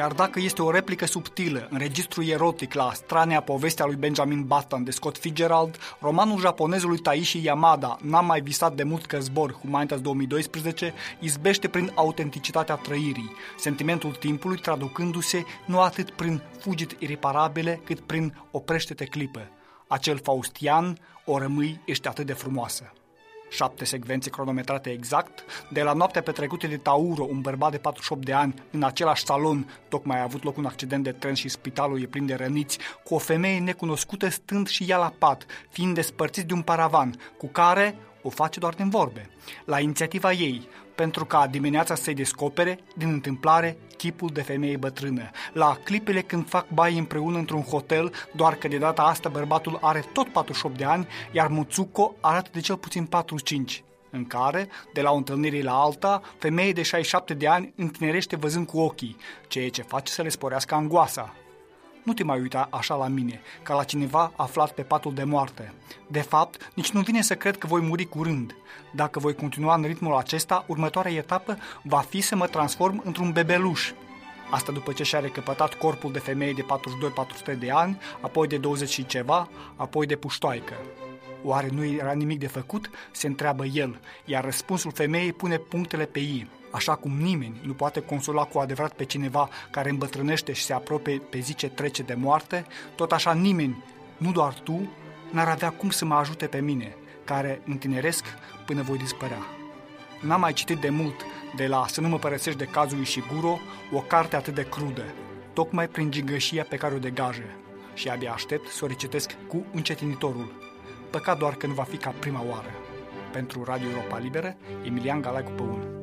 Chiar dacă este o replică subtilă în registru erotic la stranea povestea lui Benjamin Button de Scott Fitzgerald, romanul japonezului Taishi Yamada, N-am mai visat de mult că zbor, Humanitas 2012, izbește prin autenticitatea trăirii, sentimentul timpului traducându-se nu atât prin fugit iriparabile, cât prin oprește-te clipă. Acel Faustian, o rămâi, ești atât de frumoasă șapte secvențe cronometrate exact, de la noaptea petrecută de Tauro, un bărbat de 48 de ani, în același salon, tocmai a avut loc un accident de tren și spitalul e plin de răniți, cu o femeie necunoscută stând și ea la pat, fiind despărțiți de un paravan, cu care o face doar din vorbe. La inițiativa ei, pentru ca dimineața să-i descopere, din întâmplare, chipul de femeie bătrână. La clipele când fac baie împreună într-un hotel, doar că de data asta bărbatul are tot 48 de ani, iar Mutsuko arată de cel puțin 45 în care, de la o întâlnire la alta, femeie de 67 de ani întinerește văzând cu ochii, ceea ce face să le sporească angoasa. Nu te mai uita așa la mine, ca la cineva aflat pe patul de moarte. De fapt, nici nu vine să cred că voi muri curând. Dacă voi continua în ritmul acesta, următoarea etapă va fi să mă transform într-un bebeluș. Asta după ce și-a recăpătat corpul de femeie de 42-400 de ani, apoi de 20 și ceva, apoi de puștoaică. Oare nu era nimic de făcut? Se întreabă el, iar răspunsul femeii pune punctele pe ei. Așa cum nimeni nu poate consola cu adevărat pe cineva care îmbătrânește și se apropie pe zi ce trece de moarte, tot așa nimeni, nu doar tu, n-ar avea cum să mă ajute pe mine, care întineresc până voi dispărea. N-am mai citit de mult de la Să nu mă părăsești de cazul Ishiguro o carte atât de crudă, tocmai prin gigășia pe care o degajă și abia aștept să o recitesc cu încetinitorul. Păcat doar că nu va fi ca prima oară. Pentru Radio Europa Liberă, Emilian Galai cu Păun.